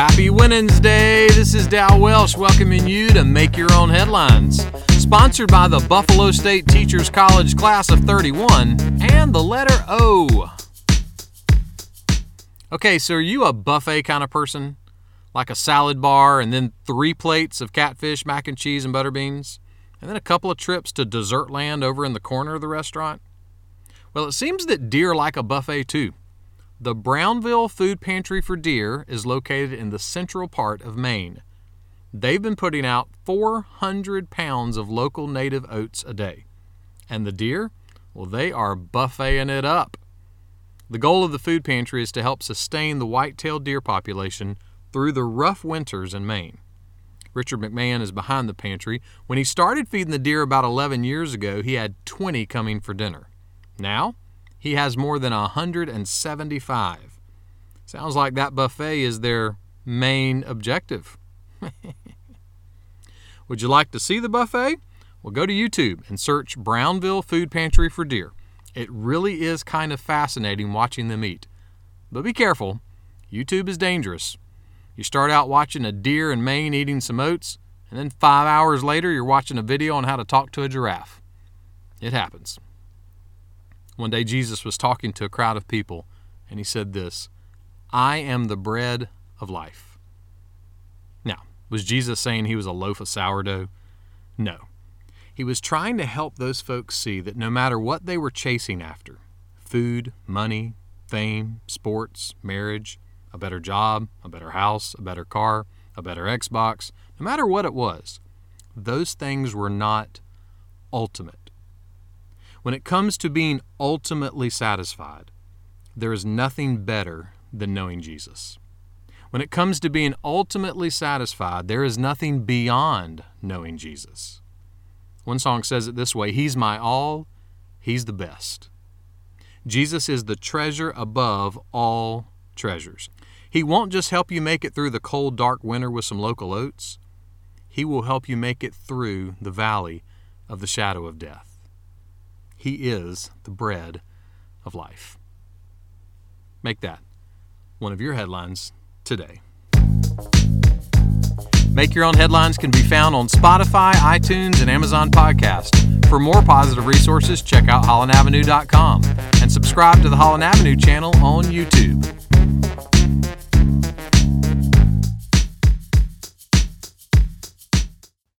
Happy Wednesday! This is Dow Welsh welcoming you to Make Your Own Headlines. Sponsored by the Buffalo State Teachers College Class of 31 and the letter O. Okay, so are you a buffet kind of person? Like a salad bar and then three plates of catfish, mac and cheese, and butter beans? And then a couple of trips to dessert land over in the corner of the restaurant? Well, it seems that deer like a buffet too. The Brownville Food Pantry for Deer is located in the central part of Maine. They've been putting out 400 pounds of local native oats a day. And the deer? Well, they are buffeting it up. The goal of the food pantry is to help sustain the white-tailed deer population through the rough winters in Maine. Richard McMahon is behind the pantry. When he started feeding the deer about 11 years ago, he had 20 coming for dinner. Now, he has more than 175. Sounds like that buffet is their main objective. Would you like to see the buffet? Well, go to YouTube and search Brownville Food Pantry for deer. It really is kind of fascinating watching them eat. But be careful, YouTube is dangerous. You start out watching a deer in Maine eating some oats, and then five hours later, you're watching a video on how to talk to a giraffe. It happens. One day Jesus was talking to a crowd of people, and he said this I am the bread of life. Now, was Jesus saying he was a loaf of sourdough? No. He was trying to help those folks see that no matter what they were chasing after food, money, fame, sports, marriage, a better job, a better house, a better car, a better Xbox no matter what it was, those things were not ultimate. When it comes to being ultimately satisfied, there is nothing better than knowing Jesus. When it comes to being ultimately satisfied, there is nothing beyond knowing Jesus. One song says it this way He's my all, He's the best. Jesus is the treasure above all treasures. He won't just help you make it through the cold, dark winter with some local oats, He will help you make it through the valley of the shadow of death. He is the bread of life. Make that one of your headlines today. Make Your Own Headlines can be found on Spotify, iTunes, and Amazon Podcast. For more positive resources, check out hollandavenue.com and subscribe to the Holland Avenue channel on YouTube.